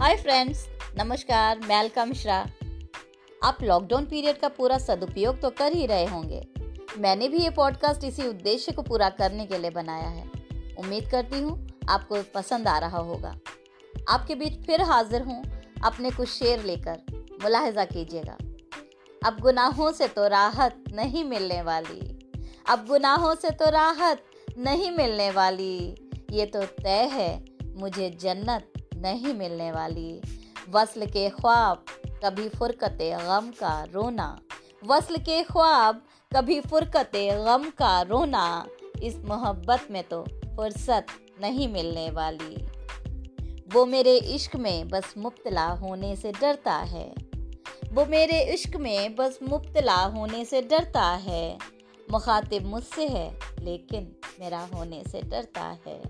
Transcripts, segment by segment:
Hi friends नमस्कार, मैं अलका मिश्रा। आप लॉकडाउन पीरियड का पूरा सदुपयोग तो कर ही रहे होंगे। मैंने भी ये पॉडकास्ट इसी उद्देश्य को पूरा करने के लिए बनाया है। उम्मीद करती हूँ आपको पसंद आ रहा होगा। आपके बीच फिर हाजिर हूँ अपने कुछ शेर लेकर। मुलाहजा कीजिएगा। अब गुनाहों से तो राहत नहीं मिलने वाली। अब गुनाहों से तो राहत नहीं मिलने वाली। ये तो तय है, मुझे जन्नत नहीं मिलने वाली। वसल के ख्वाब, कभी फुरकत गम का रोना। वसल के ख्वाब, कभी फुरकत गम का रोना। इस मोहब्बत में तो फुर्सत नहीं मिलने वाली। वो मेरे इश्क में बस मुब्तला होने से डरता है। वो मेरे इश्क में बस मुब्तला होने से डरता है। मुखातिब मुझसे है, लेकिन मेरा होने से डरता है।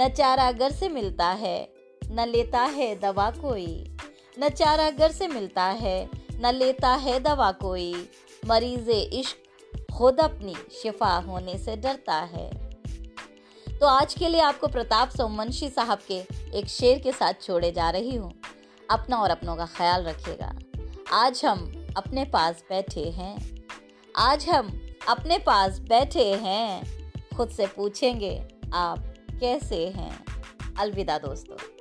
न चारा घर से मिलता है न लेता है दवा कोई, न चारा घर से मिलता है, न लेता है दवा कोई। मरीज़ इश्क खुद अपनी शिफा होने से डरता है। तो आज के लिए आपको प्रताप सोमवंशी साहब के एक शेर के साथ छोड़े जा रही हूँ। अपना और अपनों का ख्याल रखिएगा। आज हम अपने पास बैठे हैं। आज हम अपने पास बैठे हैं। खुद से पूछेंगे, आप कैसे हैं? अलविदा दोस्तों।